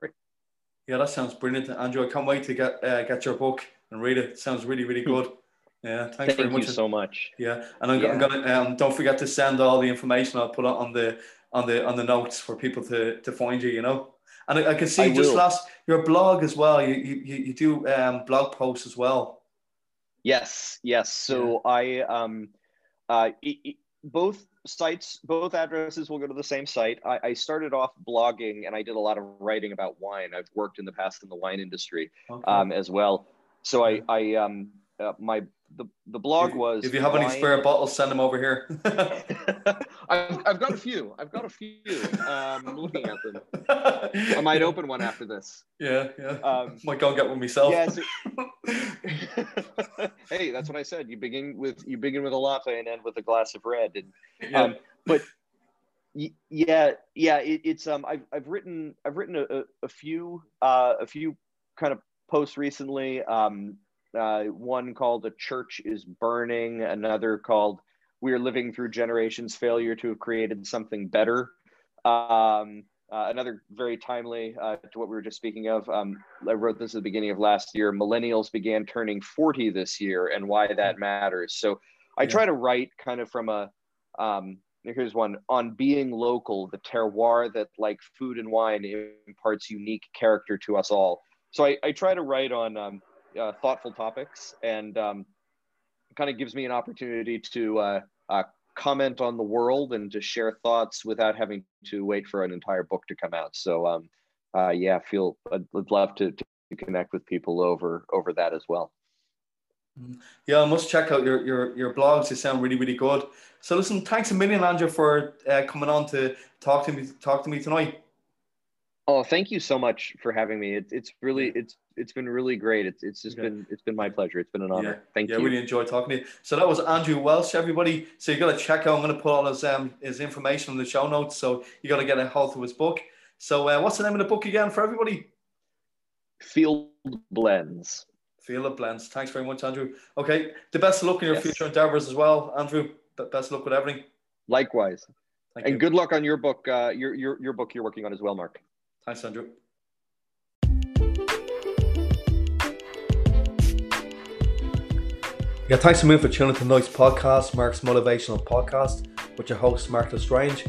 Yeah, that sounds brilliant, Andrew. I can't wait to get uh, get your book and read it. it sounds really really good. Yeah, thanks Thank very much. you so much. Yeah, and I'm, yeah. I'm gonna um, don't forget to send all the information. I'll put on the on the on the notes for people to to find you. You know. And I, I can see I just will. last your blog as well. You you, you do um, blog posts as well. Yes, yes. So yeah. I um, uh, it, it, both sites, both addresses will go to the same site. I, I, started off blogging and I did a lot of writing about wine. I've worked in the past in the wine industry okay. um, as well. So I I um uh, my the, the blog was. If you have any spare bottles, send them over here. I've, I've got a few. I've got a few. Um, I'm looking at them. I might open one after this. Yeah, yeah. Um, might go and get one myself. Yeah. So, hey, that's what I said. You begin with you begin with a latte and end with a glass of red. And, yeah. Um, but yeah, yeah. It, it's um. I've I've written I've written a, a few uh a few kind of posts recently. Um, uh, one called "The Church Is Burning," another called "We Are Living Through Generations' Failure to Have Created Something Better." Um, uh, another very timely uh, to what we were just speaking of. Um, I wrote this at the beginning of last year. Millennials began turning 40 this year, and why that matters. So I yeah. try to write kind of from a um, here's one on being local, the terroir that, like food and wine, imparts unique character to us all. So I, I try to write on um, uh, thoughtful topics and um, kind of gives me an opportunity to uh, uh, comment on the world and to share thoughts without having to wait for an entire book to come out. So um, uh, yeah, feel I'd, I'd love to, to connect with people over over that as well. Mm-hmm. Yeah, I must check out your your your blogs. They sound really really good. So listen, thanks a million, Andrew, for uh, coming on to talk to me talk to me tonight. Oh, thank you so much for having me. It's it's really it's it's been really great. It's it's just yeah. been it's been my pleasure. It's been an honor. Yeah. Thank yeah, you. Yeah, really enjoyed talking to you. So that was Andrew Welch, everybody. So you got to check out. I'm going to put all his um his information in the show notes. So you got to get a hold of his book. So uh, what's the name of the book again for everybody? Field Blends. Field of Blends. Thanks very much, Andrew. Okay, the best of luck in your yes. future endeavors as well, Andrew. Best of luck with everything. Likewise. Thank and you. good luck on your book. Uh, your your your book you're working on as well, Mark. Thanks, Andrew. Yeah, thanks a million for tuning to Nice Podcast, Mark's motivational podcast, with your host Mark Lestrange.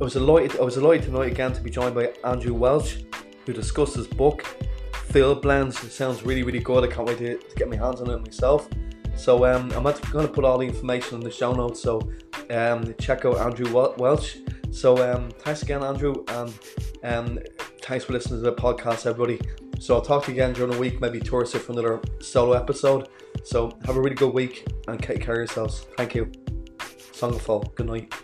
I was delighted. I was delighted tonight again to be joined by Andrew Welch, who discussed his book, Field Blends. It sounds really, really good. I can't wait to, to get my hands on it myself. So um, I'm going to put all the information in the show notes. So um, check out Andrew Welch. So um, thanks again, Andrew, and um, thanks for listening to the podcast, everybody. So I'll talk to you again during the week, maybe Thursday for another solo episode. So have a really good week and take care of yourselves. Thank you. Song of Fall. Good night.